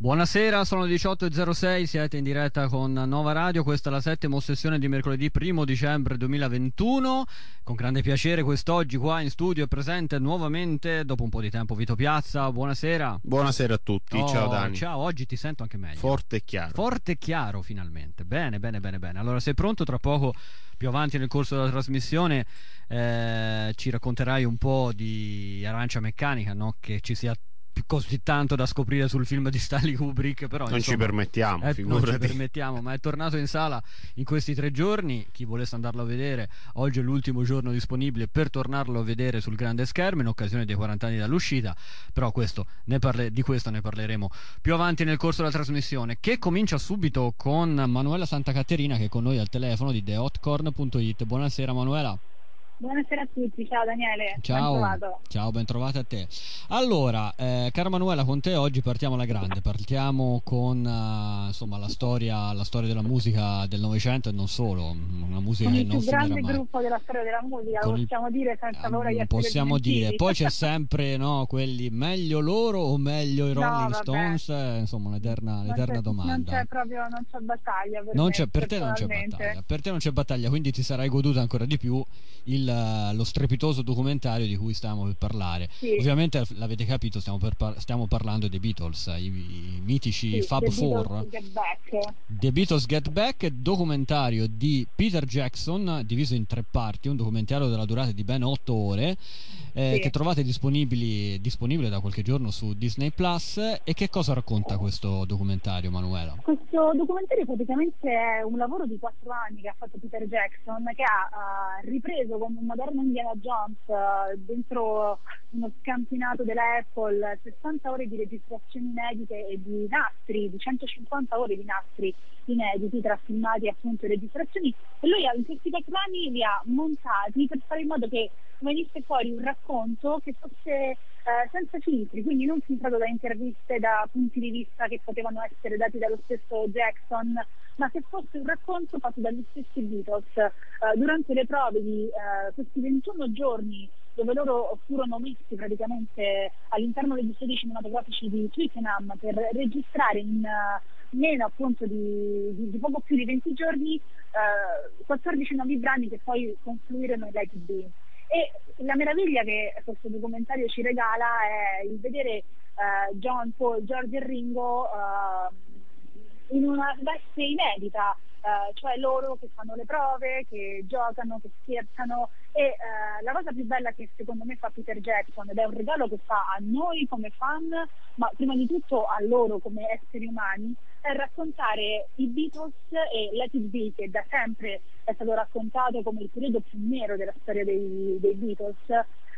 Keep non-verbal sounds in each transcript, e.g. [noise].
Buonasera, sono le 18.06, siete in diretta con Nova Radio, questa è la settima sessione di mercoledì 1 dicembre 2021. Con grande piacere quest'oggi qua in studio è presente nuovamente, dopo un po' di tempo, Vito Piazza. Buonasera. Buonasera a tutti, Oh, ciao Dani. Ciao, oggi ti sento anche meglio. Forte e chiaro. Forte e chiaro finalmente. Bene, bene, bene, bene. Allora sei pronto? Tra poco, più avanti nel corso della trasmissione, eh, ci racconterai un po' di Arancia Meccanica, no? Che ci sia più così tanto da scoprire sul film di Stanley Kubrick, però non insomma, ci permettiamo, eh, non ci permettiamo, ma è tornato in sala in questi tre giorni. Chi volesse andarlo a vedere, oggi è l'ultimo giorno disponibile per tornarlo a vedere sul grande schermo in occasione dei 40 anni dall'uscita. Però questo, ne parle- di questo ne parleremo più avanti nel corso della trasmissione, che comincia subito con Manuela Santa Caterina che è con noi al telefono di thehotcorn.it. Buonasera Manuela. Buonasera a tutti, ciao Daniele. Ben Ciao, trovato. ciao, ben trovata a te. Allora, eh, cara Manuela, con te oggi partiamo alla grande, partiamo con eh, insomma, la, storia, la storia della musica del Novecento e non solo, una musica Con che il non più grande mai. gruppo della storia della musica, Con lo il- possiamo dire senza Ah, paura di possiamo dire, poi c'è [laughs] sempre no, quelli meglio loro o meglio i No, Rolling vabbè. Stones, eh, insomma un'eterna, un'eterna domanda. Non c'è proprio non c'è battaglia per, Non me, c'è- per te non c'è battaglia, per te non c'è battaglia, quindi ti sarai goduto ancora di più il, lo strepitoso documentario di cui stiamo per parlare. Sì. Ovviamente l'avete capito, stiamo, par- stiamo parlando dei Beatles, i, i mitici Sì, Fab The Four. Beatles. The Beatles Get Back, documentario di Peter Jackson, diviso in tre parti, un documentario della durata di ben otto ore, eh, Sì. che trovate disponibile da qualche giorno su Disney Plus. E che cosa racconta questo documentario, Manuela? Questo documentario praticamente è un lavoro di quattro anni che ha fatto Peter Jackson, che ha eh, ripreso come un moderno Indiana Jones eh, dentro uno scampinato della Apple 60 ore di registrazioni inedite e di nastri, di 150 ore di nastri inediti tra filmati appunto e registrazioni e lui in questi anni li ha montati per fare in modo che venisse fuori un racconto che fosse eh, senza filtri, quindi non filtrato da interviste, da punti di vista che potevano essere dati dallo stesso Jackson, ma che fosse un racconto fatto dagli stessi Beatles. Eh, durante le prove di eh, questi 21 giorni dove loro furono messi praticamente all'interno degli studi cinematografici di Twickenham per registrare in eh, meno appunto di, di- di poco più di 20 giorni eh, 14 nuovi brani che poi confluirono in It Be. E la meraviglia che questo documentario ci regala è il vedere eh, John, Paul, George e Ringo eh, in una veste inedita, eh, cioè loro che fanno le prove, che giocano, che scherzano e eh, la cosa più bella che secondo me fa Peter Jackson ed è un regalo che fa a noi come fan, ma prima di tutto a loro come esseri umani, è raccontare i Beatles e Let It Be che da sempre è stato raccontato come il periodo più nero della storia dei, dei Beatles,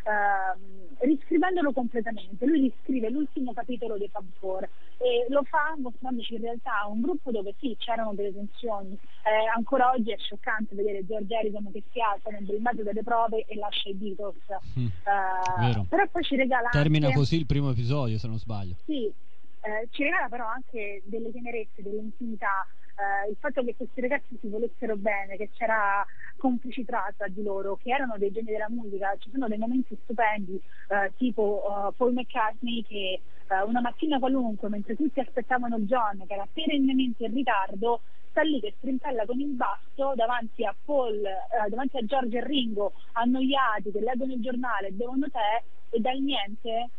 ehm, riscrivendolo completamente. Lui riscrive l'ultimo capitolo dei Fab Four e lo fa mostrandoci in realtà un gruppo dove sì, c'erano delle tensioni. Eh, ancora oggi è scioccante vedere George Harrison che si alza nel mezzo delle prove e lascia i Beatles. Mm, Eh, però poi ci regala Termina anche- così il primo episodio, se non sbaglio. sì, eh, ci regala però anche delle tenerezze, delle intimità, eh, il fatto che questi ragazzi si volessero bene, che c'era complicità tra di loro, che erano dei geni della musica, ci sono dei momenti stupendi, eh, tipo eh, Paul McCartney che eh, una mattina qualunque, mentre tutti aspettavano John, che era perennemente in ritardo, sta lì che strimpella con il basto davanti a Paul, eh, davanti a Giorgio e Ringo, annoiati, che leggono il giornale, bevono tè e dal niente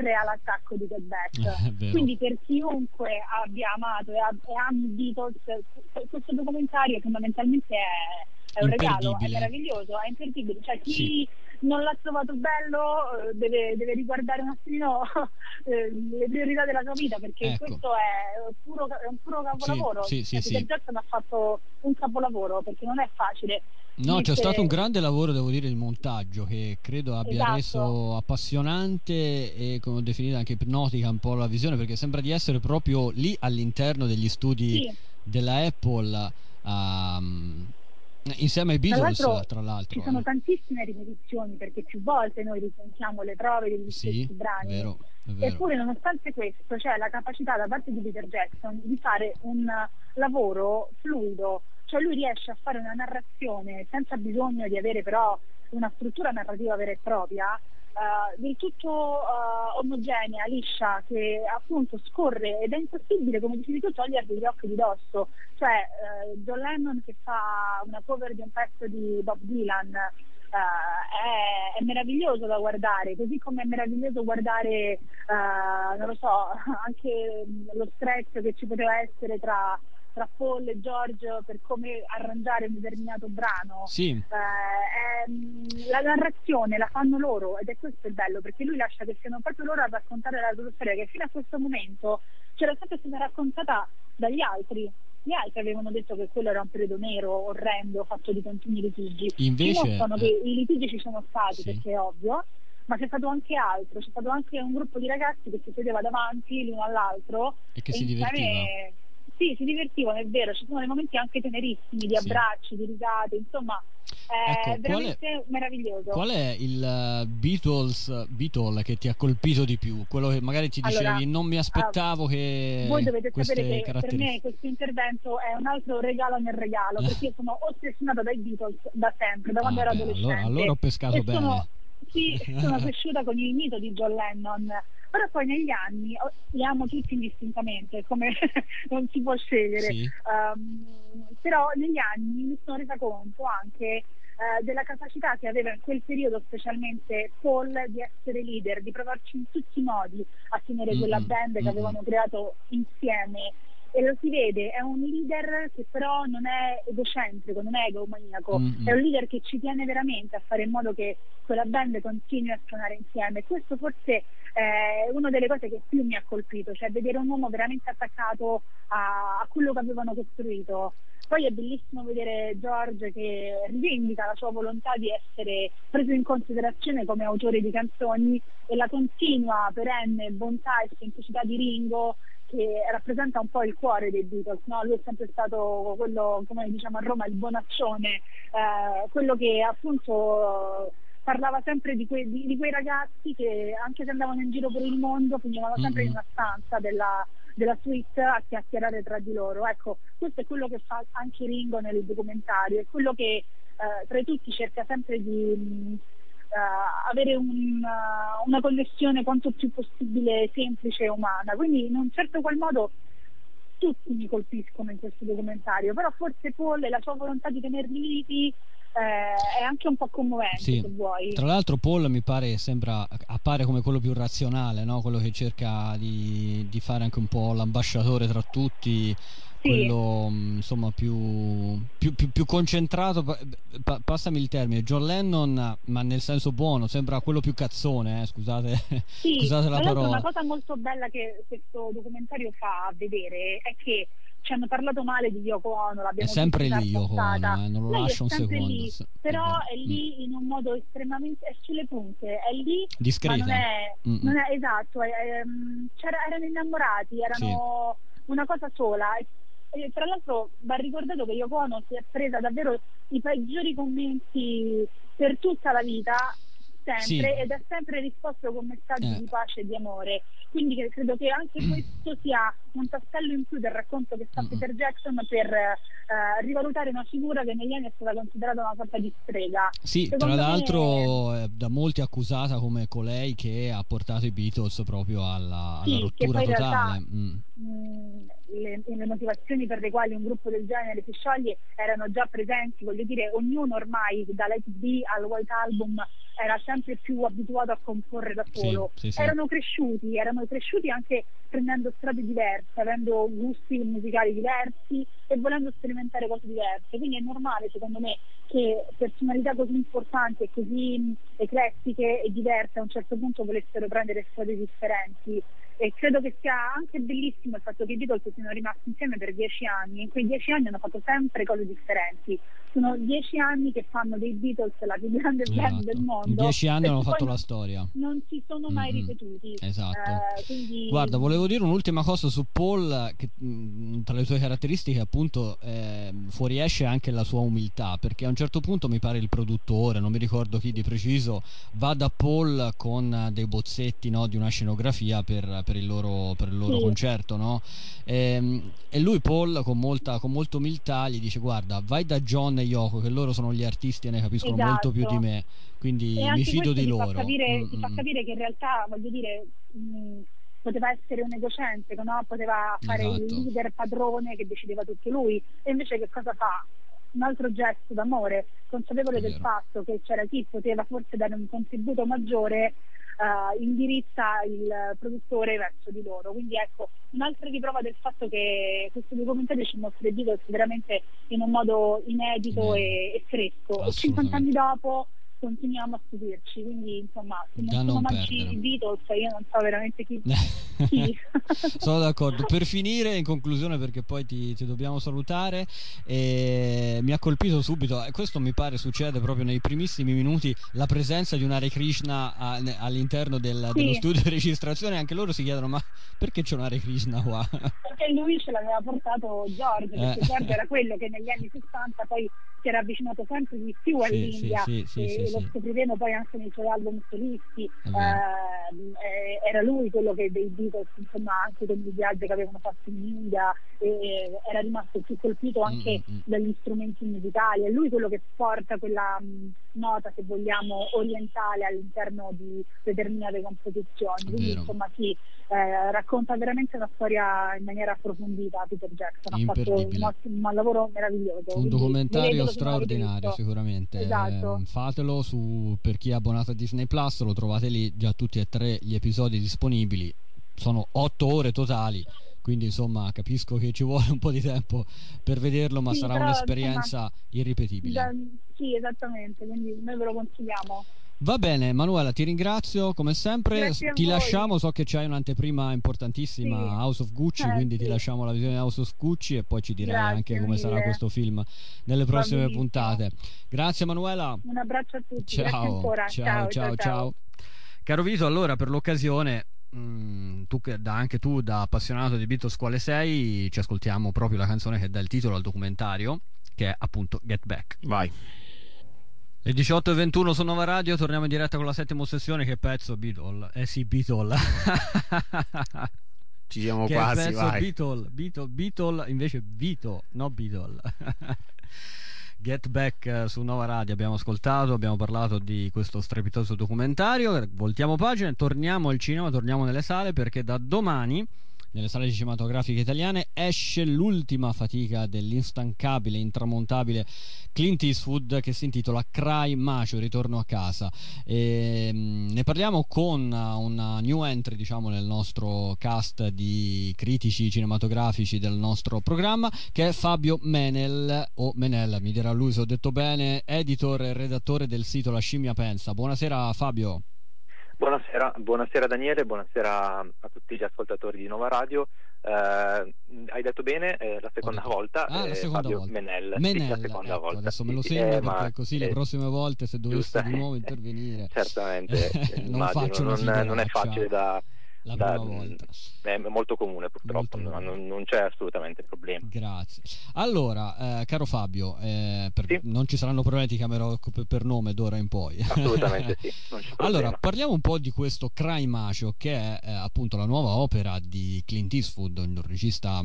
crea l'attacco di [laughs] vero. Quindi per chiunque abbia amato e, ab- e ami i Beatles, que- questo documentario fondamentalmente è, è un regalo, è meraviglioso, è imperdibile. Cioè chi Sì. non l'ha trovato bello eh, deve, deve riguardare un attimino [laughs] eh, le priorità della sua vita perché Ecco. questo è, puro, è un puro capolavoro. sì, sì, Cioè, sì. Jackson ha fatto un capolavoro perché non è facile. No, c'è stato un grande lavoro, devo dire, di montaggio che credo abbia Esatto. reso appassionante e, come ho definito, anche ipnotica un po' la visione, perché sembra di essere proprio lì all'interno degli studi Sì. della Apple, ehm, insieme ai Tra Beatles, l'altro, tra l'altro. Ci sono eh. tantissime ripetizioni perché più volte noi risentiamo le prove degli Sì, stessi brani. vero. Eppure, nonostante questo, c'è la capacità da parte di Peter Jackson di fare un lavoro fluido, cioè lui riesce a fare una narrazione senza bisogno di avere però una struttura narrativa vera e propria, uh, del tutto uh, omogenea, liscia, che appunto scorre ed è impossibile, come dicevi tu, toglierti gli occhi di dosso. Cioè uh, John Lennon che fa una cover di un pezzo di Bob Dylan è, è, meraviglioso da guardare, così come è meraviglioso guardare, non lo so, [laughs] anche lo stretch che ci poteva essere tra tra Paul e Giorgio per come arrangiare un determinato brano. Sì. Eh, ehm, la narrazione la fanno loro ed è questo il bello perché lui lascia che siano proprio loro a raccontare la loro storia che fino a questo momento c'era sempre stata raccontata dagli altri. Gli altri avevano detto che quello era un periodo nero, orrendo, fatto di continui litigi. Invece, Dimostrano eh, che i litigi ci sono stati, sì. perché è ovvio, ma c'è stato anche altro, c'è stato anche un gruppo di ragazzi che si sedeva davanti l'uno all'altro e che e si divertiva. Sì, si divertivano, è vero, ci sono dei momenti anche tenerissimi di abbracci, sì. di risate, insomma, è ecco, veramente qual è, meraviglioso. Qual è il uh, Beatles Beatle che ti ha colpito di più? Quello che magari ti dicevi allora, non mi aspettavo uh, che Voi dovete sapere che per me questo intervento è un altro regalo nel regalo, perché io sono ossessionata dai Beatles da sempre, da quando ah, ero beh, adolescente. Allora, allora ho pescato e bene. Sono, sì, sono cresciuta con il mito di John Lennon però poi negli anni oh, li amo tutti indistintamente, come [laughs] non si può scegliere. Sì. Um, però negli anni mi sono resa conto anche uh, della capacità che aveva in quel periodo specialmente Paul di essere leader, di provarci in tutti i modi a tenere mm-hmm. quella band che avevano creato insieme e lo si vede, è un leader che però non è egocentrico, non è egomaniaco, mm-hmm. è un leader che ci tiene veramente a fare in modo che quella band continui a suonare insieme. Questo forse è una delle cose che più mi ha colpito, cioè vedere un uomo veramente attaccato a, a quello che avevano costruito. Poi è bellissimo vedere George che rivendica la sua volontà di essere preso in considerazione come autore di canzoni e la continua perenne bontà e semplicità di Ringo che rappresenta un po' il cuore dei Beatles, no? lui è sempre stato quello, come diciamo a Roma, il bonaccione, eh, quello che appunto parlava sempre di, que- di, di, quei ragazzi che anche se andavano in giro per il mondo finivano sempre mm-hmm. in una stanza della, della suite a chiacchierare tra di loro. Ecco, questo è quello che fa anche Ringo nel documentario, è quello che eh, tra tutti cerca sempre di... Uh, avere un, uh, una connessione quanto più possibile semplice e umana. Quindi in un certo qual modo tutti mi colpiscono in questo documentario, però forse Paul e la sua volontà di tenerli vivi eh, è anche un po' commovente sì. se vuoi. Tra l'altro Paul mi pare sembra appare come quello più razionale, no? quello che cerca di, di, fare anche un po' l'ambasciatore tra tutti, sì. quello mm, insomma più, più, più, più concentrato, pa, passami il termine, John Lennon ma nel senso buono, sembra quello più cazzone, eh? scusate, [laughs] sì. scusate la parola. Una cosa molto bella che questo documentario fa vedere è che ci hanno parlato male di Yoko Ono, l'abbiamo È sempre lì Yoko Ono, eh, non lo lascio un secondo. Lì, però è, lì mm. in un modo estremamente, è sulle punte, è lì, Discreta. non è, non è esatto, è, ehm, erano innamorati, erano sì. una cosa sola. E, tra l'altro va ricordato che Yoko Ono si è presa davvero i peggiori commenti per tutta la vita sempre sì. ed è sempre risposto con messaggi eh. di pace e di amore. Quindi credo che anche mm. questo sia un tassello in più del racconto che fa mm. Peter Jackson per eh, rivalutare una figura che negli anni è stata considerata una sorta di strega. Sì, Secondo tra l'altro me... da molti accusata come colei che ha portato i Beatles proprio alla, alla sì, rottura totale. Realtà, mm. Le, le, motivazioni per le quali un gruppo del genere si scioglie erano già presenti, voglio dire, ognuno ormai da Let B al White Album era sempre più abituato a comporre da solo. Sì, sì, sì. Erano cresciuti, erano cresciuti anche prendendo strade diverse, avendo gusti musicali diversi e volendo sperimentare cose diverse. Quindi è normale, secondo me, che personalità così importanti e così eclettiche e diverse a un certo punto volessero prendere strade differenti e credo che sia anche bellissimo il fatto che i Beatles siano rimasti insieme per dieci anni. In quei dieci anni hanno fatto sempre cose differenti. Sono dieci anni che fanno dei Beatles la più grande esatto. band del mondo. In dieci anni hanno fatto la storia. Non si sono mai mm-hmm. ripetuti. Esatto. Eh, quindi... Guarda, volevo dire un'ultima cosa su Paul, che mh, tra le sue caratteristiche appunto eh, fuoriesce anche la sua umiltà, perché a un certo punto mi pare il produttore, non mi ricordo chi di preciso, va da Paul con dei bozzetti no, di una scenografia per per il loro, per il loro Sì. concerto, no? Ehm, E, lui, Paul, con, molta, con molta umiltà, gli dice: Guarda, vai da John e Yoko, che loro sono gli artisti e ne capiscono molto più di Esatto. me. Quindi E mi fido di ti loro. Fa capire, Mm, ti fa mm, capire che in realtà, voglio dire, mh, poteva essere un egocentrico, no? poteva fare il Esatto. leader padrone che decideva tutto lui. E invece che cosa fa? Un altro gesto d'amore, consapevole del fatto che c'era chi poteva forse dare un contributo maggiore, eh, indirizza il produttore verso di loro. Quindi ecco, un'altra riprova del fatto che questo documentario ci mostra i Beatles veramente in un modo inedito e, e fresco. E 50 anni dopo continuiamo a stupirci, quindi insomma se non non sono oggi perdere. i Beatles io non so veramente chi, [laughs] chi. [laughs] Sono d'accordo. Per finire, in conclusione, perché poi ti, ti dobbiamo salutare, eh, mi ha colpito subito, e questo mi pare succede proprio nei primissimi minuti, la presenza di un Hare Krishna a- all'interno del- Sì. dello studio di registrazione. Anche loro si chiedono: ma perché c'è un Hare Krishna qua? perché lui ce l'aveva portato George, perché Eh. George era quello che negli anni 60 poi si era avvicinato sempre di più Sì, all'India sì, sì, sì, sì, lo scopriremo poi anche nei suoi album solisti. Vero. Ehm, eh, era lui quello che dei Beatles, insomma, anche con i viaggi che avevano fatto in India, e era rimasto più colpito anche Mm, mm, mm. dagli strumenti musicali. È lui quello che porta quella mh, nota, se vogliamo, orientale all'interno di determinate composizioni. Quindi Vero. insomma sì, eh, racconta veramente una storia in maniera approfondita Peter Jackson. Ha fatto un, un lavoro meraviglioso. Un documentario straordinario, sicuramente. Esatto. Eh, su, per chi è abbonato a Disney Plus, lo trovate lì, già tutti e tre gli episodi disponibili. Sono otto ore totali, quindi insomma capisco che ci vuole un po' di tempo per vederlo, ma Sì, sarà però, un'esperienza insomma, irripetibile. Da- sì, esattamente, quindi noi ve lo consigliamo. Va bene, Manuela, ti ringrazio come sempre. Grazie Ti lasciamo, so che c'hai un'anteprima importantissima Sì. House of Gucci, Eh, quindi ti sì. lasciamo la visione di House of Gucci e poi ci dirai Grazie anche come sarà mille. questo film nelle prossime benissimo. puntate. Grazie Manuela. Un abbraccio a tutti, Ciao, ancora. ciao, ciao, ciao. Caro Vito, allora per l'occasione, mm, tu che da, anche tu da appassionato di Beatles quale sei, ci ascoltiamo proprio la canzone che dà il titolo al documentario, che è appunto Get Back. Vai. Le 18 e 21 su Nova Radio, torniamo in diretta con la settima sessione, che pezzo Beatle? Eh sì, Beatle. [laughs] Ci siamo che quasi, pezzo vai. Beatle, Beatle, Beatle invece Vito, no Beatle. [laughs] Get Back eh, su Nova Radio abbiamo ascoltato, abbiamo parlato di questo strepitoso documentario, voltiamo pagina, torniamo al cinema, torniamo nelle sale perché da domani nelle sale cinematografiche italiane esce l'ultima fatica dell'instancabile, intramontabile Clint Eastwood che si intitola Cry Macio, ritorno a casa. E, mm, ne parliamo con uh, una new entry, diciamo, nel nostro cast di critici cinematografici del nostro programma, che è Fabio Menel, o Menel, mi dirà lui se ho detto bene, editor e redattore del sito La Scimmia Pensa. Buonasera Fabio. Buonasera, buonasera Daniele, buonasera a tutti gli ascoltatori di Nova Radio. Eh, hai detto bene, è la seconda volta. Ah, la eh, seconda Fabio volta. Menel. sì, Menel, la seconda ecco, volta. adesso me lo Sì, segno eh, perché ma- così le eh, prossime volte se dovessi di nuovo intervenire [laughs] Certamente, [laughs] non immagino, non, non è facile da... la da- prima volta. È molto comune purtroppo, Molto non, comune. non c'è assolutamente problema. Grazie. Allora, eh, caro Fabio, eh, per- Sì. non ci saranno problemi, ti chiamerò co- per nome d'ora in poi. Assolutamente [laughs] sì. Allora, parliamo un po' di questo Cry Macio, che è eh, appunto la nuova opera di Clint Eastwood, un regista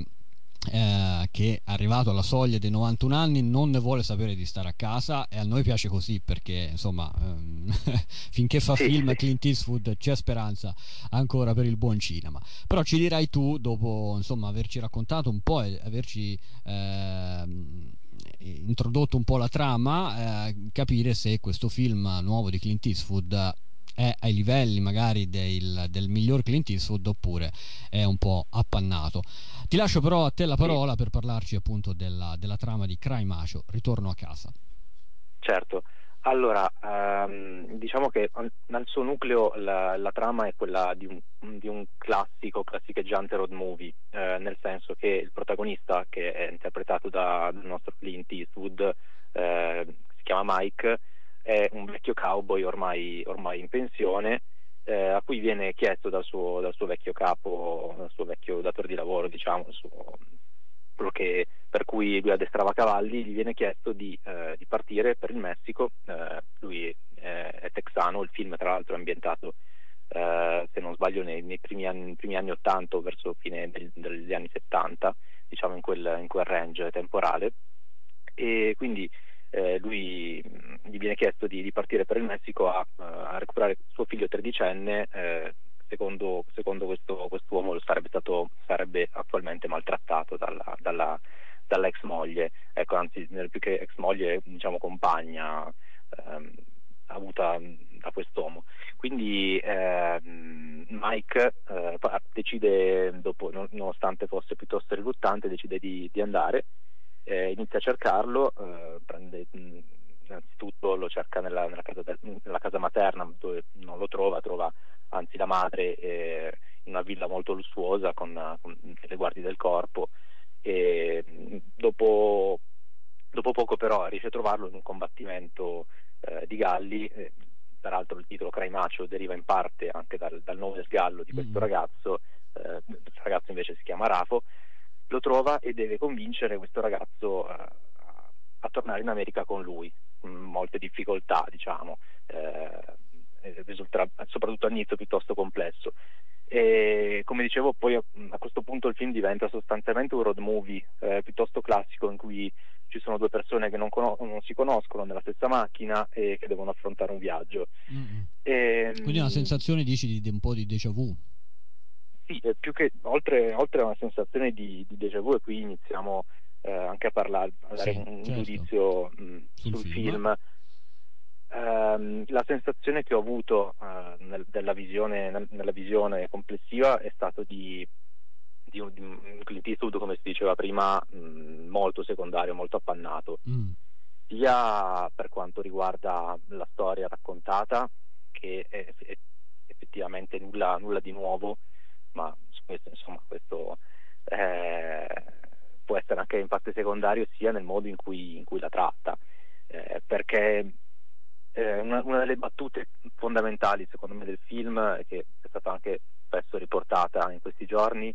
eh, che arrivato alla soglia dei 91 anni non ne vuole sapere di stare a casa e a noi piace così perché insomma ehm, [laughs] finché fa film. Clint Eastwood c'è speranza ancora per il buon cinema però ci dirai tu dopo insomma averci raccontato un po' e averci ehm, introdotto un po' la trama eh, capire se questo film nuovo di Clint Eastwood è ai livelli magari del, del miglior Clint Eastwood oppure è un po' appannato. Ti lascio però a te la parola per parlarci appunto della, della trama di Cry Macio Ritorno a casa. Certo, allora ehm, diciamo che nel suo nucleo la, la trama è quella di un, di un classico, classicheggiante road movie, eh, nel senso che il protagonista, che è interpretato da- dal nostro Clint Eastwood, eh, si chiama Mike, è un vecchio cowboy ormai, ormai in pensione, eh, a cui viene chiesto dal suo, dal suo vecchio capo, dal suo vecchio datore di lavoro, diciamo, suo- che, per cui lui addestrava cavalli, gli viene chiesto di, eh, di partire per il Messico. Eh, lui eh, è texano, il film tra l'altro è ambientato eh, se non sbaglio nei, nei, primi anni, primi anni, 80 o verso fine del, degli anni 70, diciamo in quel, in quel range temporale. E quindi eh, lui gli viene chiesto di, di, partire per il Messico a, a recuperare suo figlio tredicenne. Eh, secondo, secondo questo quest'uomo sarebbe, stato, sarebbe attualmente maltrattato dalla, dalla, dalla ex moglie, ecco, anzi più che ex moglie diciamo compagna ehm, avuta da quest'uomo. Quindi eh, Mike eh, decide, dopo, nonostante fosse piuttosto riluttante, decide di, di andare, eh, inizia a cercarlo, eh, prende, innanzitutto lo cerca nella, nella, casa nella, casa materna dove non lo trova, trova anzi la madre eh, in una villa molto lussuosa con, con le guardie del corpo e dopo, dopo, poco però riesce a trovarlo in un combattimento eh, di galli eh, peraltro il titolo Craimacio deriva in parte anche dal, dal nome del gallo di questo mm. ragazzo, eh, questo ragazzo invece si chiama Rafo, lo trova e deve convincere questo ragazzo a, a tornare in America con lui, con molte difficoltà diciamo, eh, risulterà soprattutto all'inizio piuttosto complesso. E come dicevo poi a, a, questo punto il film diventa sostanzialmente un road movie eh, piuttosto classico in cui ci sono due persone che non, conos- non, si conoscono nella stessa macchina e che devono affrontare un viaggio. Mm-hmm. E, Quindi una sensazione dici di, di, un po' di déjà vu? Sì, più che oltre, oltre a una sensazione di, di déjà vu e qui iniziamo eh, anche a parlare, a dare sì, un, certo. giudizio mh, sul, sul, film. film. Um, la sensazione che ho avuto uh, nel, visione, nella visione complessiva è stato di di un, di un Clint Eastwood, come si diceva prima, mh, molto secondario, molto appannato, mm. sia per quanto riguarda la storia raccontata, che è, è effettivamente nulla, nulla, di nuovo, ma questo, insomma, questo eh, può essere anche in parte secondario, sia nel modo in cui, in cui la tratta, eh, perché eh, una, una, delle battute fondamentali secondo me del film, che è stata anche spesso riportata in questi giorni,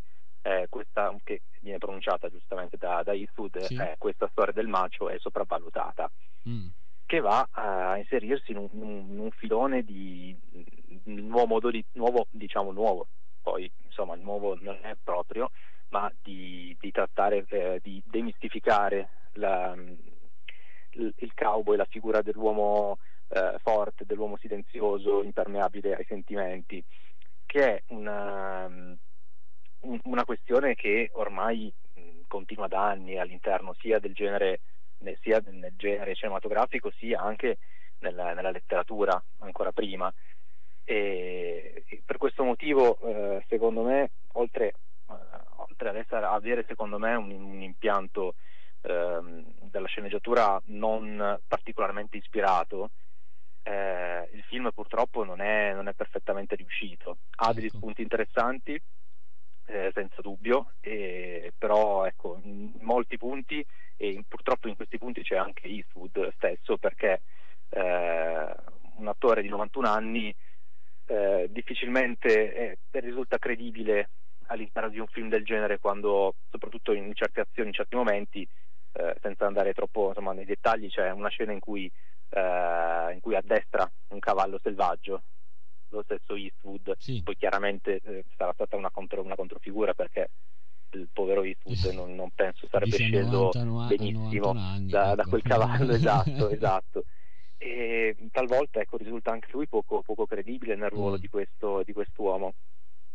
questa che viene pronunciata giustamente da, da Eastwood, sì. eh, questa storia del macio è sopravvalutata, mm. che va a inserirsi in un, in un filone di, di nuovo modo di nuovo, diciamo nuovo, poi insomma il nuovo non è proprio, ma di, di trattare, eh, di demistificare la, il, il cowboy, la figura dell'uomo eh, forte, dell'uomo silenzioso, impermeabile ai sentimenti, che è una una questione che ormai continua da anni all'interno sia del genere, sia nel genere cinematografico sia anche nella, nella letteratura ancora prima. E, per questo motivo, eh, secondo me, oltre, eh, oltre, ad essere, avere secondo me un, un impianto eh, della sceneggiatura non particolarmente ispirato, eh, il film purtroppo non è, non è perfettamente riuscito. Ha degli ecco. spunti interessanti, eh, senza dubbio, e, però ecco, in molti punti e in, purtroppo in questi punti c'è anche Eastwood stesso perché eh, un attore di 91 anni eh, difficilmente eh, risulta credibile all'interno di un film del genere quando soprattutto in certe azioni, in certi momenti, eh, senza andare troppo insomma, nei dettagli, c'è una scena in cui, eh, in cui addestra un cavallo selvaggio lo stesso Eastwood, sì. poi chiaramente eh, sarà stata una, contro, una, controfigura perché il povero Eastwood non, non penso sarebbe sceso 90, benissimo anni, da, ecco. da, quel cavallo, [laughs] esatto, esatto. E talvolta ecco, risulta anche lui poco, poco credibile nel ruolo mm. di, questo, di quest'uomo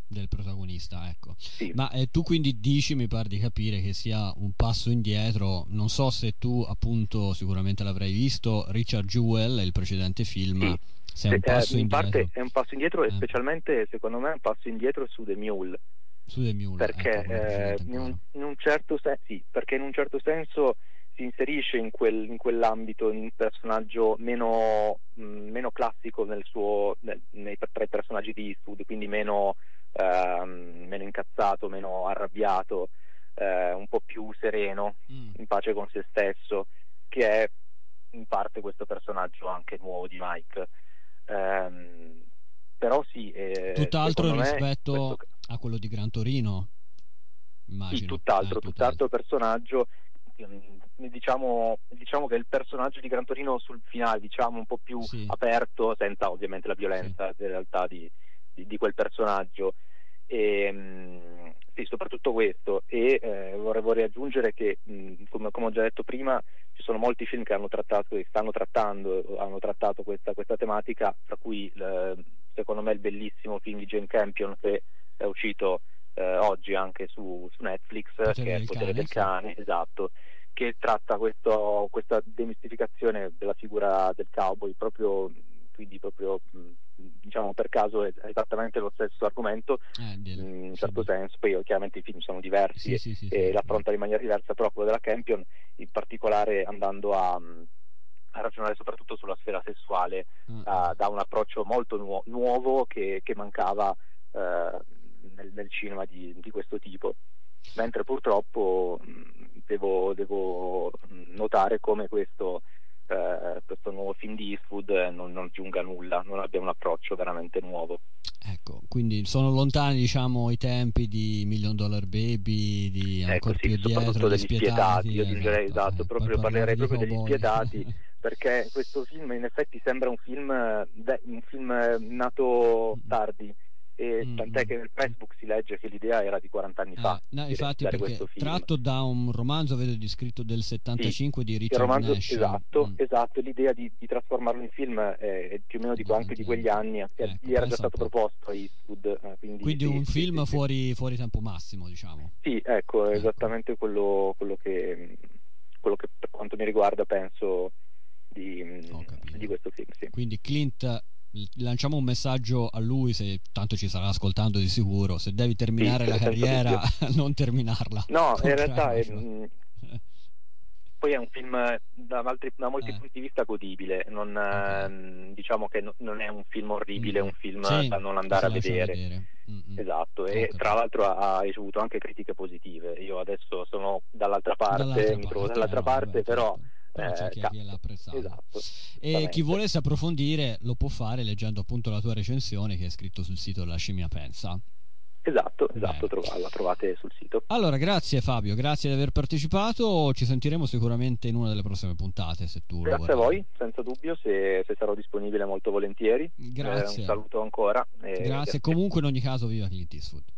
del protagonista, ecco. Sì. Ma eh, tu quindi dici, mi pare di capire, che sia un passo indietro. Non so se tu, appunto, sicuramente l'avrai visto, Richard Jewell, il precedente film. Sì se è un passo eh, in parte è un passo indietro eh. e specialmente secondo me è un passo indietro su The Mule. Su The Mule, perché, ecco, eh, in, un, in, un certo sen- sì, perché in un certo senso si inserisce in, quel, in quell'ambito in un personaggio meno, mh, meno classico nel suo, nel, nei, tra i personaggi di Eastwood, quindi meno, ehm, meno incazzato, meno arrabbiato, eh, un po' più sereno, mm. in pace con se stesso, che è in parte questo personaggio anche nuovo di Mike. Ehm, però sì, eh, tutt'altro rispetto questo... a quello di Gran Torino. Immagino. Sì, tutt'altro, eh, tutt'altro personaggio. Mm, diciamo, diciamo, che il personaggio di Gran Torino sul finale, diciamo un po' più sì. aperto, senza ovviamente la violenza sì. in realtà di, di, di quel personaggio. E, mh, sì, soprattutto questo. E eh, vorrei, vorrei, aggiungere che, mh, come, come, ho già detto prima, ci sono molti film che hanno trattato e stanno trattando, hanno trattato questa, questa tematica, tra cui eh, secondo me il bellissimo film di Jane Campion che è uscito eh, oggi anche su, su Netflix, Potere che è Il potere del cane, sì. esatto, che tratta questo, questa demistificazione della figura del cowboy proprio quindi proprio diciamo per caso è esattamente lo stesso argomento eh, in un certo sì, senso. Poi chiaramente i film sono diversi sì, sì, e l'affronta in maniera diversa però quello della Campion in particolare andando a, a ragionare soprattutto sulla sfera sessuale uh, uh, da un approccio molto nu- nuovo che, che mancava uh, nel, nel, cinema di, di, questo tipo mentre purtroppo devo, devo notare come questo eh, questo nuovo film di Eastwood non, non aggiunga nulla, non abbia un approccio veramente nuovo. Ecco, quindi sono lontani diciamo i tempi di Million Dollar Baby, di ecco, ancora sì, più dietro, degli spietati. io direi esatto, esatto eh, proprio, parlerei proprio degli spietati [laughs] perché questo film in effetti sembra un film, un film nato tardi e mm. tant'è che nel Facebook si legge che l'idea era di 40 anni fa. Ah, no, infatti perché tratto da un romanzo vedo di scritto del 75 sì, di Richard romanzo, Nash. Esatto, mm. esatto, l'idea di, di, trasformarlo in film è più o meno di, anche di quegli anni, ecco, gli era già stato proposto a Eastwood. Eh, quindi, quindi sì, un film sì, fuori, fuori, tempo massimo, diciamo. Sì, ecco, ecco. esattamente quello, quello, che, quello che per quanto mi riguarda penso di, di questo film. Quindi Clint lanciamo un messaggio a lui se tanto ci sarà ascoltando di sicuro. Se devi terminare sì, la carriera [laughs] [laughs] non terminarla. No in realtà è, mm, [laughs] poi è un film da, altri, da molti eh. punti di vista godibile. Non, okay. Ehm, diciamo che no, non è un film orribile mm. è un film sì, da non andare a vedere, vedere. esatto e tra l'altro ha, ricevuto anche critiche positive. Io adesso sono dall'altra parte dall'altra mi parte, trovo dall'altra parte vabbè, però certo però c'è chi, chi l'ha apprezzato. Esatto, e chi volesse approfondire lo può fare leggendo appunto la tua recensione che è scritto sul sito La Scimmia Pensa. Esatto, esatto, trov- la trovate sul sito. Allora, grazie Fabio, grazie di aver partecipato. Ci sentiremo sicuramente in una delle prossime puntate. Se tu grazie a voi, senza dubbio, se, se, sarò disponibile molto volentieri. Grazie. Eh, un saluto ancora. grazie. grazie. Comunque, in ogni caso, viva Clint Eastwood.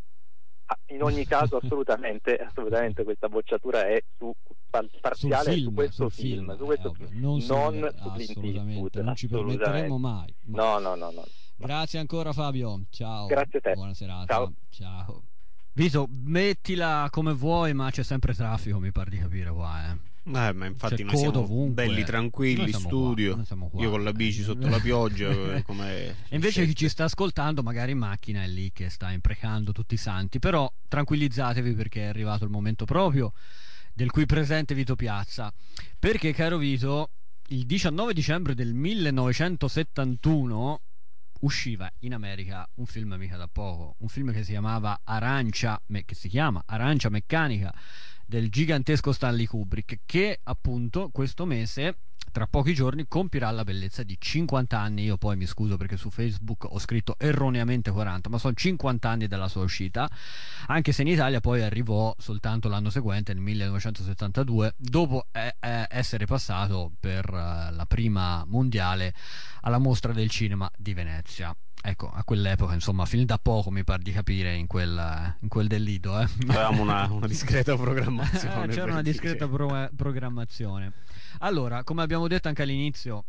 Ah, in ogni caso, assolutamente, assolutamente questa bocciatura è su parziale film, su questo film, film, su questo eh, non, non Eastwood. Non ci permetteremo mai. No, no, no, no. Grazie ancora Fabio. Ciao. Grazie a te. Buona serata. Ciao. Ciao. Vito, mettila come vuoi, ma c'è sempre traffico, mi pare di capire qua, eh. Eh, ma infatti noi siamo ovunque. belli tranquilli, studio. Qua, qua. Io con la bici sotto la pioggia. [laughs] e invece chi ci sta ascoltando, magari in macchina, è lì che sta imprecando tutti i santi. Però tranquillizzatevi perché è arrivato il momento proprio del cui presente Vito Piazza. Perché, caro Vito, il 19 dicembre del 1971 usciva in America un film mica da poco, un film che si chiamava Arancia, che si chiama Arancia Meccanica del gigantesco Stanley Kubrick che appunto questo mese tra pochi giorni compirà la bellezza di 50 anni. Io poi mi scuso perché su Facebook ho scritto erroneamente 40, ma sono 50 anni dalla sua uscita, anche se in Italia poi arrivò soltanto l'anno seguente, nel 1972, dopo eh, eh, essere passato per eh, la prima mondiale alla mostra del cinema di Venezia ecco, a quell'epoca, insomma, film da poco mi pare di capire in quel, in quel del Lido. Eh. Avevamo una, [laughs] una, discreta programmazione. C'era una discreta pro- programmazione. Allora, come abbiamo detto anche all'inizio,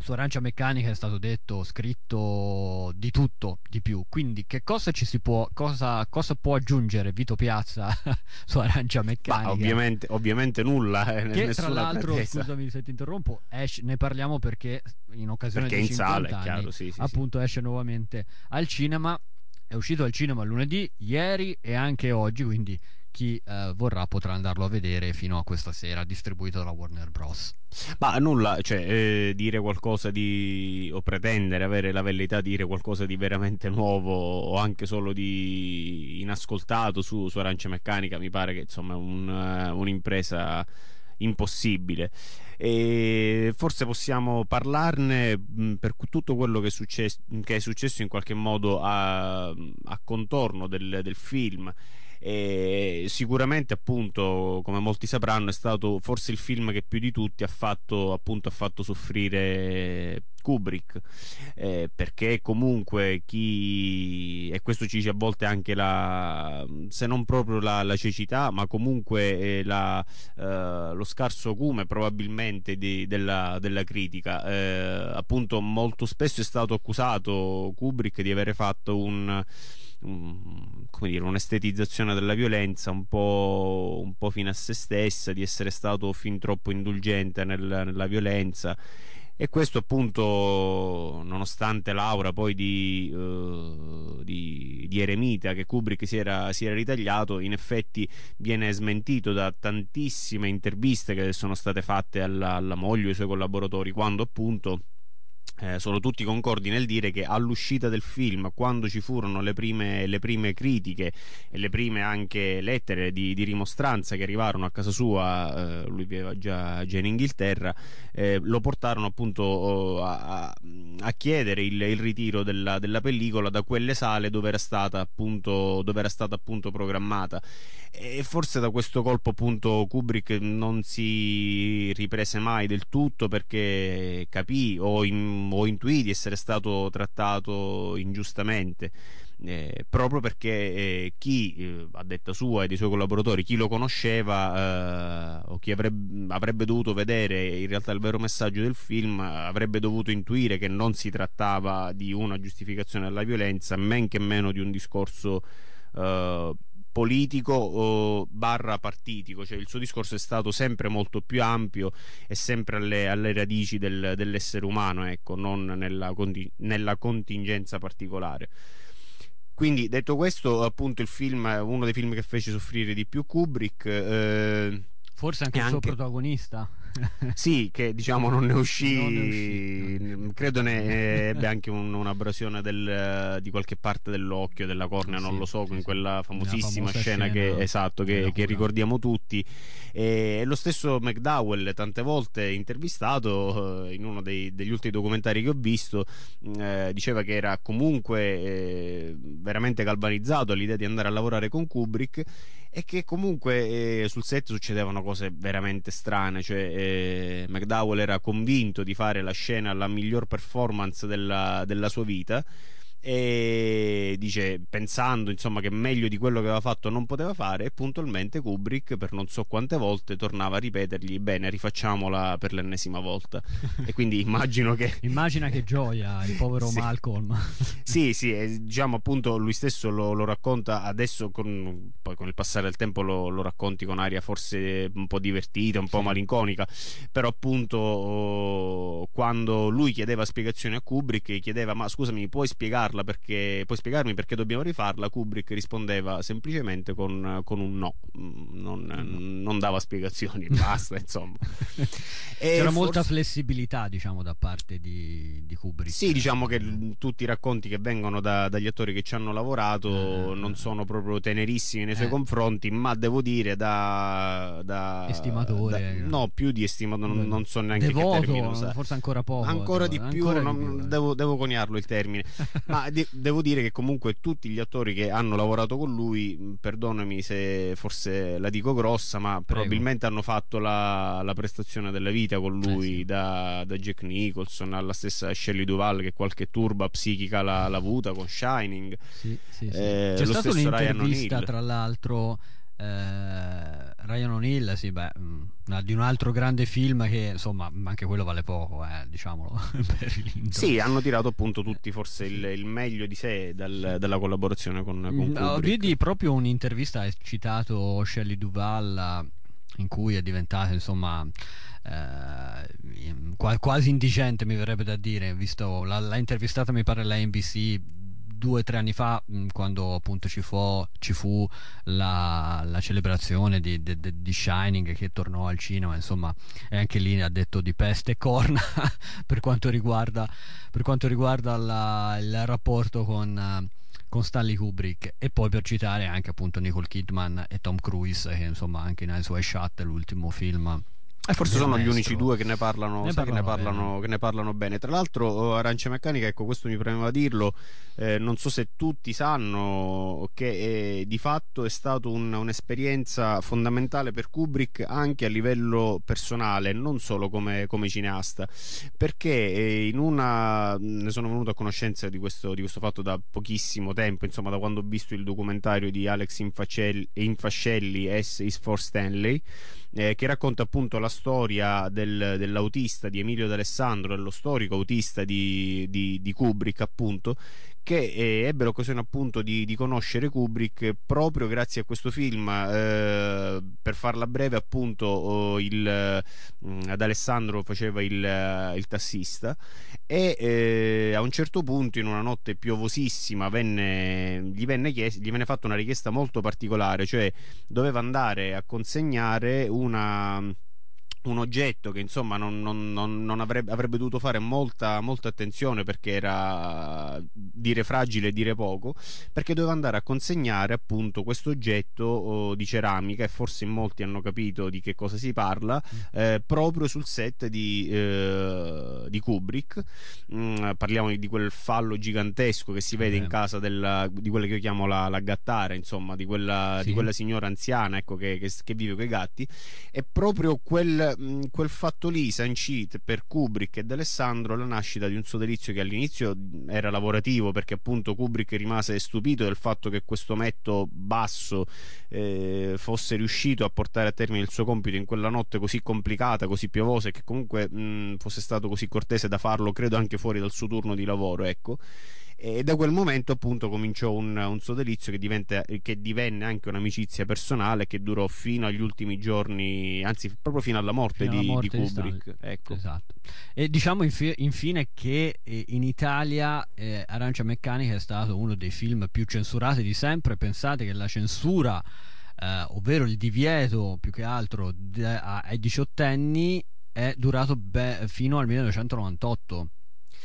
su Arancia Meccanica è stato detto, scritto di tutto, di più. Quindi, che cosa ci si può, cosa, cosa può aggiungere Vito Piazza [laughs] su Arancia Meccanica? ovviamente, ovviamente, nulla. Eh, che tra l'altro, pretesa. scusami se ti interrompo, esce, ne parliamo perché in occasione perché dei in sala, anni, chiaro, sì, sì, appunto sì. esce nuovamente al cinema. È uscito al cinema lunedì, ieri e anche oggi, quindi chi eh, vorrà potrà andarlo a vedere fino a questa sera, distribuito dalla Warner Bros. Ma nulla, cioè eh, dire qualcosa di o pretendere, avere la velleità di dire qualcosa di veramente nuovo o anche solo di inascoltato su, su Arancia Meccanica mi pare che insomma è un, uh, un'impresa impossibile. E forse possiamo parlarne mh, per tutto quello che è, successo, che è, successo in qualche modo a, a contorno del, del film E sicuramente appunto come molti sapranno è stato forse il film che più di tutti ha fatto, appunto, ha fatto soffrire Kubrick. Eh, perché comunque chi e questo ci dice a volte anche la se non proprio la, la cecità ma comunque eh, la, eh, lo scarso acume probabilmente di, della, della, critica. Eh, appunto molto spesso è stato accusato Kubrick di avere fatto un come dire, un'estetizzazione della violenza un po', un po' fino a se stessa, di essere stato fin troppo indulgente nel, nella violenza. E questo appunto nonostante l'aura poi di, uh, di, di Eremita che Kubrick si era, si era, ritagliato in effetti viene smentito da tantissime interviste che sono state fatte alla, alla moglie e ai suoi collaboratori quando appunto eh, sono tutti concordi nel dire che all'uscita del film, quando ci furono le prime, le prime critiche e le prime anche lettere di, di rimostranza che arrivarono a casa sua, eh, lui viveva già, già in Inghilterra, eh, lo portarono appunto oh, a, a chiedere il, il ritiro della, della, pellicola da quelle sale dove era stata appunto, dove era stata appunto programmata. E forse da questo colpo appunto Kubrick non si riprese mai del tutto perché capì o in o intuì di essere stato trattato ingiustamente. Eh, proprio perché eh, chi eh, a detta sua e dei suoi collaboratori chi lo conosceva eh, o chi avrebbe, avrebbe, dovuto vedere in realtà il vero messaggio del film avrebbe dovuto intuire che non si trattava di una giustificazione della violenza men che meno di un discorso eh, politico barra partitico, cioè il suo discorso è stato sempre molto più ampio e sempre alle, alle radici del, dell'essere umano, ecco, non nella, nella contingenza particolare. Quindi detto questo, appunto il film uno dei film che fece soffrire di più Kubrick. Eh, Forse anche il anche... suo protagonista. [laughs] sì, che diciamo non ne uscì, non ne uscì credo ne ebbe anche un, un'abrasione del, di qualche parte dell'occhio, della cornea, sì, non lo so, sì, in quella famosissima scena, scena, che, esatto, che, che, ricordiamo tutti. E lo stesso McDowell, tante volte intervistato eh, in uno dei, degli ultimi documentari che ho visto, eh, diceva che era comunque eh, veramente galvanizzato all'idea di andare a lavorare con Kubrick e che comunque eh, sul set succedevano cose veramente strane, cioè eh, McDowell era convinto di fare la scena la miglior performance della, della sua vita e dice pensando insomma che meglio di quello che aveva fatto non poteva fare e puntualmente Kubrick per non so quante volte tornava a ripetergli bene rifacciamola per l'ennesima volta e quindi immagino che [laughs] immagina che gioia il povero [laughs] sì. Malcolm [laughs] sì sì e, diciamo appunto lui stesso lo, lo racconta adesso con, poi con il passare del tempo lo, lo, racconti con aria forse un po' divertita un po' sì. malinconica però appunto quando lui chiedeva spiegazioni a Kubrick chiedeva ma scusami puoi spiegarlo rifarla perché puoi spiegarmi perché dobbiamo rifarla? Kubrick rispondeva semplicemente con, con un no. Non, non, dava spiegazioni [laughs] basta insomma. C'era forse... molta flessibilità diciamo da parte di, di, Kubrick. Sì diciamo che tutti i racconti che vengono da, dagli attori che ci hanno lavorato eh, non sono proprio tenerissimi nei suoi eh. confronti ma devo dire da, da estimatore da, no più di estimatore non, non so neanche Devoto, che termine usare forse ancora poco ancora di più, ancora non, di più eh. devo, devo coniarlo il termine. [laughs] Ma de- devo dire che comunque tutti gli attori che hanno lavorato con lui, perdonami se forse la dico grossa, ma Prego. probabilmente hanno fatto la, la, prestazione della vita con lui, eh sì. da, da, Jack Nicholson alla stessa Shelley Duval che qualche turba psichica l'ha, l'ha avuta con Shining. Sì, sì, eh, C'è stata un'intervista tra l'altro eh, Ryan O'Neill, sì, beh, mh, mm, di un altro grande film che insomma anche quello vale poco, eh, diciamolo. [laughs] sì, hanno tirato appunto tutti forse il, il meglio di sé dal, dalla collaborazione con, con mm, no, Vedi proprio un'intervista, hai citato Shelley Duval in cui è diventato insomma eh, quasi indigente mi verrebbe da dire visto l'ha intervistata mi pare la NBC due o tre anni fa, quando appunto ci fu, ci fu la, la, celebrazione di, di, di, Shining che tornò al cinema, insomma, e anche lì ha detto di peste e corna [laughs] per quanto riguarda, per quanto riguarda la, il rapporto con con Stanley Kubrick. E poi per citare anche appunto Nicole Kidman e Tom Cruise che insomma anche in Eyes Wide Shut l'ultimo film E eh, forse sono gli maestro. unici due che ne parlano, Ne sai, che ne parlano parlano, che ne parlano bene. Tra l'altro, oh, Arancia Meccanica, ecco, questo mi premeva dirlo. eh, non so se tutti sanno che eh, di fatto è stata un- un'esperienza fondamentale per Kubrick anche a livello personale, non solo come, come cineasta, perché eh, in una ne sono venuto a conoscenza di questo, di questo fatto da pochissimo tempo, insomma, da quando ho visto il documentario di Alex Infascelli, Infascelli S is for Stanley eh, che racconta appunto la storia del- dell'autista di Emilio D'Alessandro, dello storico autista di, di- di Kubrick, appunto, che eh, ebbe l'occasione appunto di, di conoscere Kubrick proprio grazie a questo film. eh, per farla breve, appunto, oh, il, mm, ad Alessandro faceva il, eh, il tassista e eh, a un certo punto, in una notte piovosissima, venne, gli, venne chies- gli venne fatta una richiesta molto particolare, cioè doveva andare a consegnare una, un oggetto che insomma non, non- non- avrebbe, avrebbe dovuto fare molta, molta attenzione perché era dire fragile e dire poco, perché doveva andare a consegnare appunto questo oggetto oh, di ceramica e forse in molti hanno capito di che cosa si parla, eh, proprio sul set di, eh, di Kubrick. Mm, parliamo di quel fallo gigantesco che si vede Eh. in casa della- di quella che io chiamo la, la gattara, insomma, di quella, Sì. di quella signora anziana ecco, che, che- che vive con i gatti. E proprio quel, mh, quel fatto lì sancì per Kubrick e D'Alessandro la nascita di un sodalizio che all'inizio mh, era lavorativo perché appunto Kubrick rimase stupito del fatto che questo metto basso eh, fosse riuscito a portare a termine il suo compito in quella notte così complicata, così piovosa e che comunque mh, fosse stato così cortese da farlo, credo anche fuori dal suo turno di lavoro, ecco. E da quel momento appunto cominciò un, un sodalizio che, diventa- che divenne anche un'amicizia personale che durò fino agli ultimi giorni, anzi proprio fino alla morte, Fino alla di, morte di di Kubrick. Stanley. Ecco. Esatto. E diciamo infi- infine che eh, in Italia eh, Arancia Meccanica è stato uno dei film più censurati di sempre. Pensate che la censura, eh, ovvero il divieto più che altro de- a- ai diciottenni, è durato be- fino al 1998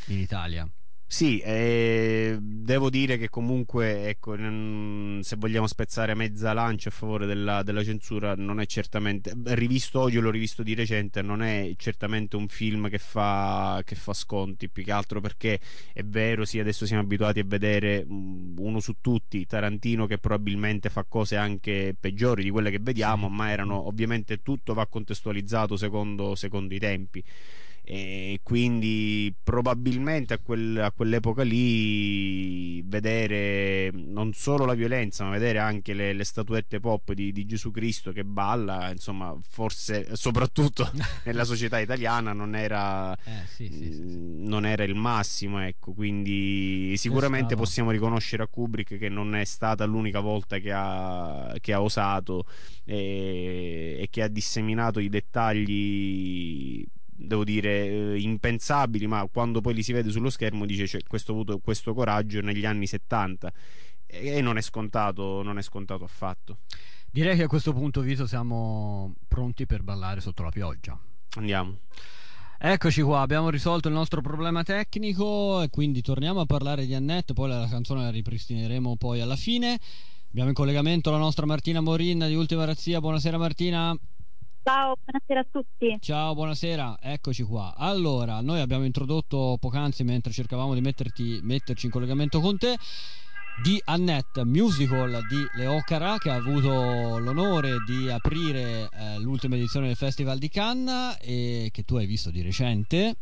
in Italia. Sì, eh, devo dire che comunque, ecco, se vogliamo spezzare mezza lancia a favore della, della censura, non è certamente, rivisto oggi, l'ho rivisto di recente, non è certamente un film che fa, che fa sconti, più che altro perché è vero, sì, adesso siamo abituati a vedere mm, uno su tutti, Tarantino, che probabilmente fa cose anche peggiori di quelle che vediamo, ma erano, ovviamente tutto va contestualizzato secondo, secondo i tempi e quindi probabilmente a, quel- a quell'epoca lì vedere non solo la violenza ma vedere anche le, le statuette pop di, di Gesù Cristo che balla insomma forse soprattutto [laughs] nella società italiana non era Eh, sì, sì, sì. Mm, non era il massimo, ecco, quindi sicuramente possiamo riconoscere a Kubrick che non è stata l'unica volta che ha, che ha osato e, e che ha disseminato i dettagli, devo dire, eh, impensabili, ma quando poi li si vede sullo schermo dice c'è questo, avuto questo coraggio negli anni 70 e e non è scontato, non è scontato affatto. Direi che a questo punto, Vito, siamo pronti per ballare sotto la pioggia. Andiamo. Eccoci qua, abbiamo risolto il nostro problema tecnico e quindi torniamo a parlare di Annette, poi la canzone la ripristineremo poi alla fine. Abbiamo in collegamento la nostra Martina Morin di Ultima Razzia. Buonasera Martina. Ciao, buonasera a tutti. Ciao, buonasera, eccoci qua. Allora, noi abbiamo introdotto poc'anzi mentre cercavamo di metterti, metterci in collegamento con te di Annette, musical di Leo Carà che ha avuto l'onore di aprire eh, l'ultima edizione del Festival di Cannes e che tu hai visto di recente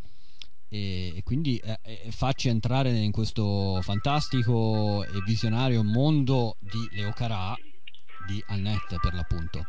e, e quindi eh, eh, facci entrare in questo fantastico e visionario mondo di Leo Carà di Annette per l'appunto.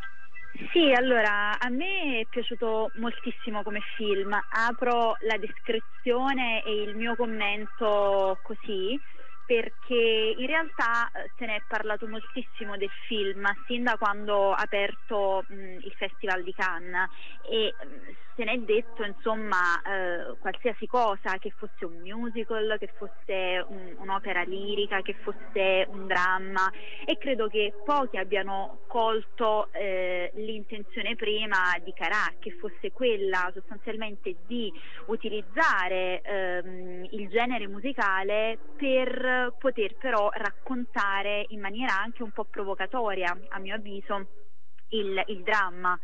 Sì, allora a me è piaciuto moltissimo come film. Apro la descrizione e il mio commento così perché in realtà eh, se ne è parlato moltissimo del film sin da quando ha aperto mh, il Festival di Cannes e mh, se ne è detto insomma eh, qualsiasi cosa, che fosse un musical, che fosse un- un'opera lirica, che fosse un dramma e credo che pochi abbiano colto eh, l'intenzione prima di Carà, che fosse quella sostanzialmente di utilizzare ehm, il genere musicale per poter però raccontare in maniera anche un po' provocatoria, a mio avviso, il, il dramma.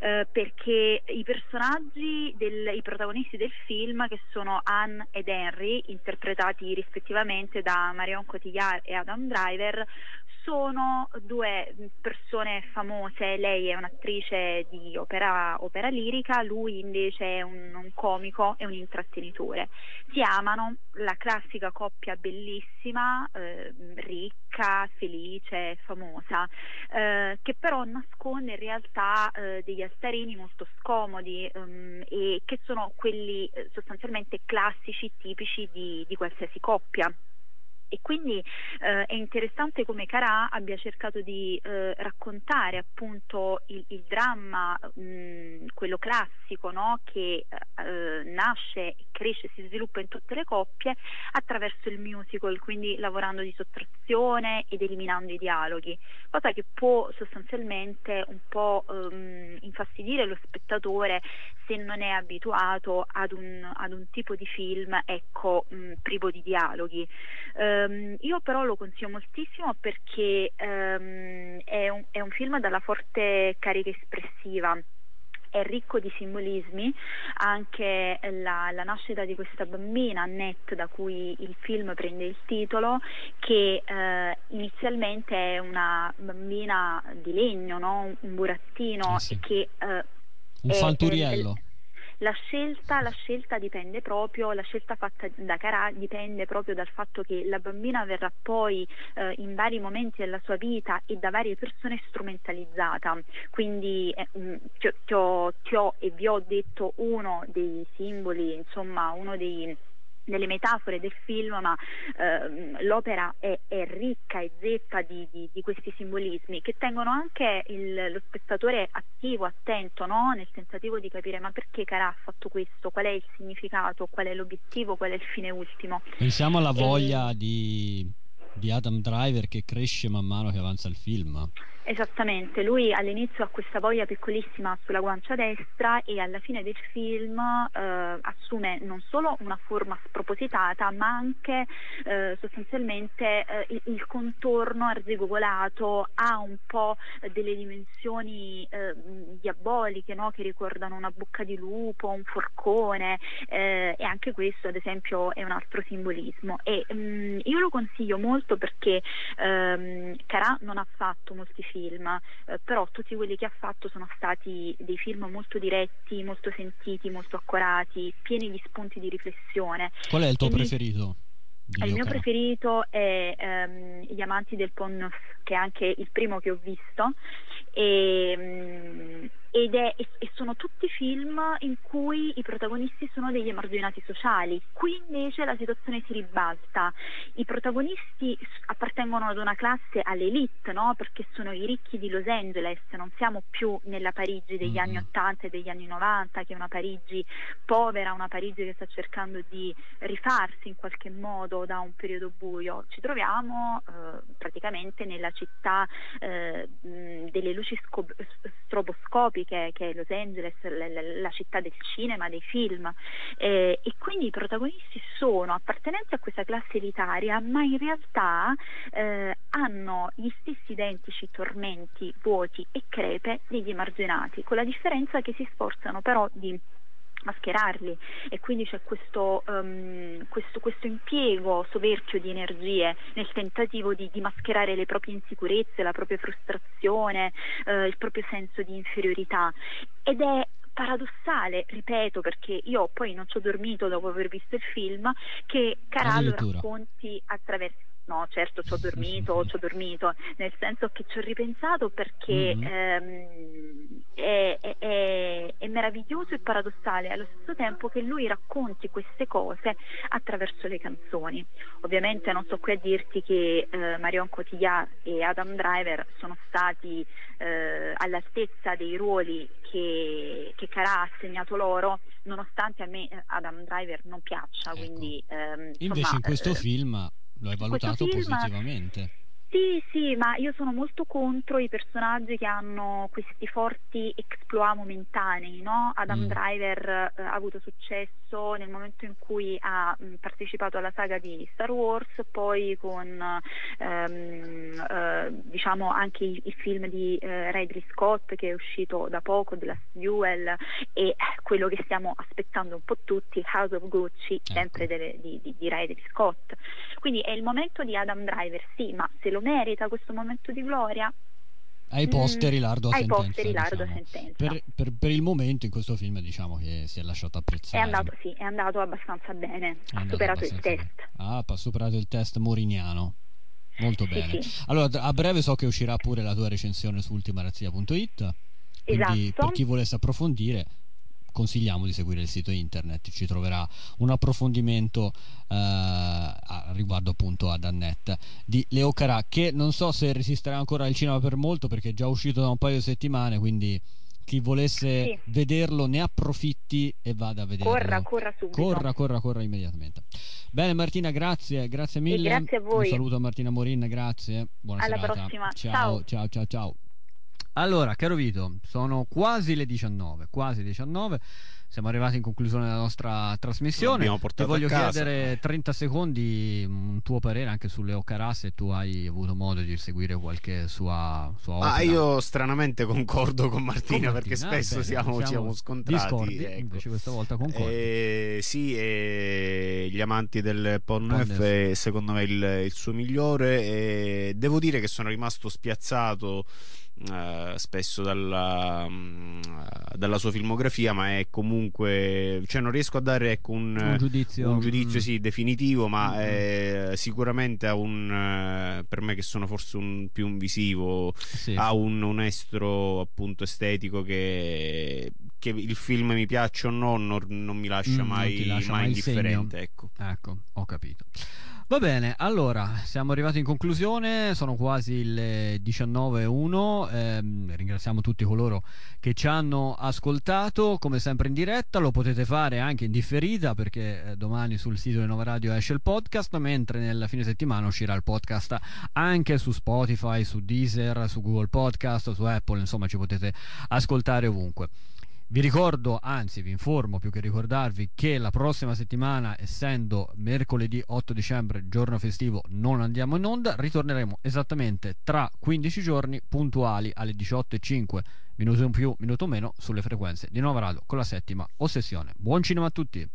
Eh, perché i personaggi, del, i protagonisti del film, che sono Anne ed Henry, interpretati rispettivamente da Marion Cotillard e Adam Driver, sono due persone famose, lei è un'attrice di opera, opera lirica, lui invece è un, un, comico e un intrattenitore. Si amano, la classica coppia bellissima, eh, ricca, felice, famosa, eh, che però nasconde in realtà eh, degli altarini molto scomodi ehm, e che sono quelli eh, sostanzialmente classici, tipici di, di qualsiasi coppia e quindi eh, è interessante come Carà abbia cercato di eh, raccontare appunto il, il dramma, mh, quello classico no? che eh, nasce, cresce, si sviluppa in tutte le coppie attraverso il musical, quindi lavorando di sottrazione ed eliminando i dialoghi, cosa che può sostanzialmente un po' um, infastidire lo spettatore se non è abituato ad un, ad un tipo di film ecco, mh, privo di dialoghi. Um, io però lo consiglio moltissimo perché um, è, un, è un film dalla forte carica espressiva è ricco di simbolismi, anche la, la, nascita di questa bambina, Annette, da cui il film prende il titolo, che eh, inizialmente è una bambina di legno, no? un burattino, eh sì. che... Eh, un fanturiello. La scelta, la scelta, dipende proprio, la scelta fatta da Carà dipende proprio dal fatto che la bambina verrà poi eh, in vari momenti della sua vita e da varie persone strumentalizzata. Quindi eh, mm, ti, ho, ti ho e vi ho detto uno dei simboli, insomma uno dei delle metafore del film, ma ehm, l'opera è, è, ricca e zeppa di, di, di, questi simbolismi che tengono anche il, lo spettatore attivo, attento, no? nel tentativo di capire ma perché Carà ha fatto questo, qual è il significato, qual è l'obiettivo, qual è il fine ultimo. Pensiamo alla voglia e... di, di Adam Driver che cresce man mano che avanza il film. Esattamente, lui all'inizio ha questa voglia piccolissima sulla guancia destra e alla fine del film eh, assume non solo una forma spropositata ma anche eh, sostanzialmente eh, il, contorno arzigogolato, ha un po' delle dimensioni eh, diaboliche no? che ricordano una bocca di lupo, un forcone eh, e anche questo ad esempio è un altro simbolismo e mh, mm, io lo consiglio molto perché ehm, Carà non ha fatto molti film film, eh, però tutti quelli che ha fatto sono stati dei film molto diretti, molto sentiti, molto accurati, pieni di spunti di riflessione. Qual è il tuo e preferito? Mi... Il mio preferito è um, Gli amanti del Pont Neuf, che è anche il primo che ho visto. E, um, ed è, e, sono tutti film in cui i protagonisti sono degli emarginati sociali. Qui invece la situazione si ribalta. I protagonisti appartengono ad una classe all'elite, no? perché sono i ricchi di Los Angeles, non siamo più nella Parigi degli anni 80 e degli anni 90, che è una Parigi povera, una Parigi che sta cercando di rifarsi in qualche modo da un periodo buio. Ci troviamo eh, praticamente nella città eh, delle luci sco- stroboscopiche che, che è Los Angeles, la, la, città del cinema, dei film. Eh, e quindi i protagonisti sono appartenenti a questa classe elitaria ma in realtà eh, hanno gli stessi identici tormenti, vuoti e crepe degli emarginati con la differenza che si sforzano però di mascherarli. E quindi c'è questo, um, questo, questo, impiego soverchio di energie nel tentativo di, di, mascherare le proprie insicurezze, la propria frustrazione, uh, il proprio senso di inferiorità. Ed è paradossale, ripeto, perché io poi non ci ho dormito dopo aver visto il film, che Carallo racconti attraverso No, certo ci ho dormito, ci ho dormito, nel senso che ci ho ripensato perché mm-hmm. ehm, è, è, è, meraviglioso e paradossale allo stesso tempo che lui racconti queste cose attraverso le canzoni. Ovviamente non sto qui a dirti che eh, Marion Cotillard e Adam Driver sono stati eh, all'altezza dei ruoli che, che Carà ha assegnato loro, nonostante a me eh, Adam Driver non piaccia. Ecco. Quindi, ehm, Invece insomma, in questo eh, film lo hai valutato film, positivamente. Sì, sì, ma io sono molto contro i personaggi che hanno questi forti exploit momentanei, no? Adam Mm. Driver eh, ha avuto successo nel momento in cui ha mh, partecipato alla saga di Star Wars, poi con ehm, eh, diciamo anche il, il film di eh, Ridley Scott che è uscito da poco, The Last Duel, e eh, quello che stiamo aspettando un po' tutti, House of Gucci, sempre delle- di, di, di Ridley Scott. Quindi è il momento di Adam Driver, sì, ma se lo merita questo momento di gloria? Ai posteri Mm, l'ardua ai sentenza. posteri l'ardua diciamo. sentenza. Per, per- per il momento in questo film diciamo che si è lasciato È apprezzare. andato, sì, è andato abbastanza bene, È ha superato il test. Ah, ha superato il test moriniano. Molto Sì, bene. sì. Allora, a breve so che uscirà pure la tua recensione su ultimarazzia.it. Quindi Esatto. per chi volesse approfondire consigliamo di seguire il sito internet, ci troverà un approfondimento eh, a- riguardo appunto ad Annette di Leo Carà che non so se resisterà ancora al cinema per molto perché è già uscito da un paio di settimane, quindi chi volesse Sì. vederlo ne approfitti e vada a vederlo. Corra, corra subito. Corra, corra, corra immediatamente. Bene Martina, grazie, grazie mille. grazie a voi. Un saluto a Martina Morin, grazie. Buona Alla serata. prossima. Ciao, ciao, ciao, ciao. Allora, caro Vito, sono quasi le 19, quasi le 19. Siamo arrivati in conclusione della nostra trasmissione. Ti voglio chiedere 30 secondi un tuo parere anche su Leo Carà se tu hai avuto modo di seguire qualche sua, sua opera. Ah, io stranamente concordo con Martina, Con perché Martina, spesso bene, siamo, siamo siamo scontrati. discordi, ecco. invece questa volta concordi. Eh, sì, eh, gli amanti del Pornhub. Pornhub è secondo me il, il suo migliore. E devo dire che sono rimasto spiazzato eh, spesso dalla, mm, dalla sua filmografia, ma è comunque, cioè non riesco a dare ecco, un, un giudizio, un giudizio mm, sì, definitivo, ma Mm. eh, sicuramente ha un, eh, per me che sono forse un, più un visivo, sì. ha un, un estro appunto estetico che, che il film mi piaccia o no, non, non mi lascia Mm, mai, lascia mai mai indifferente. Ecco. Ecco, ho capito. Va bene, allora siamo arrivati in conclusione, sono quasi le 19.01, ehm, ringraziamo tutti coloro che ci hanno ascoltato, come sempre in diretta, lo potete fare anche in differita perché eh, domani sul sito di Nova Radio esce il podcast, mentre nel fine settimana uscirà il podcast anche su Spotify, su Deezer, su Google Podcast, su Apple, insomma ci potete ascoltare ovunque. Vi ricordo, anzi vi informo più che ricordarvi che la prossima settimana, essendo mercoledì 8 dicembre, giorno festivo, non andiamo in onda, ritorneremo esattamente tra 15 giorni puntuali alle 18.05, minuto in più, minuto meno, sulle frequenze di Nuova Radio con la settima ossessione. Buon cinema a tutti!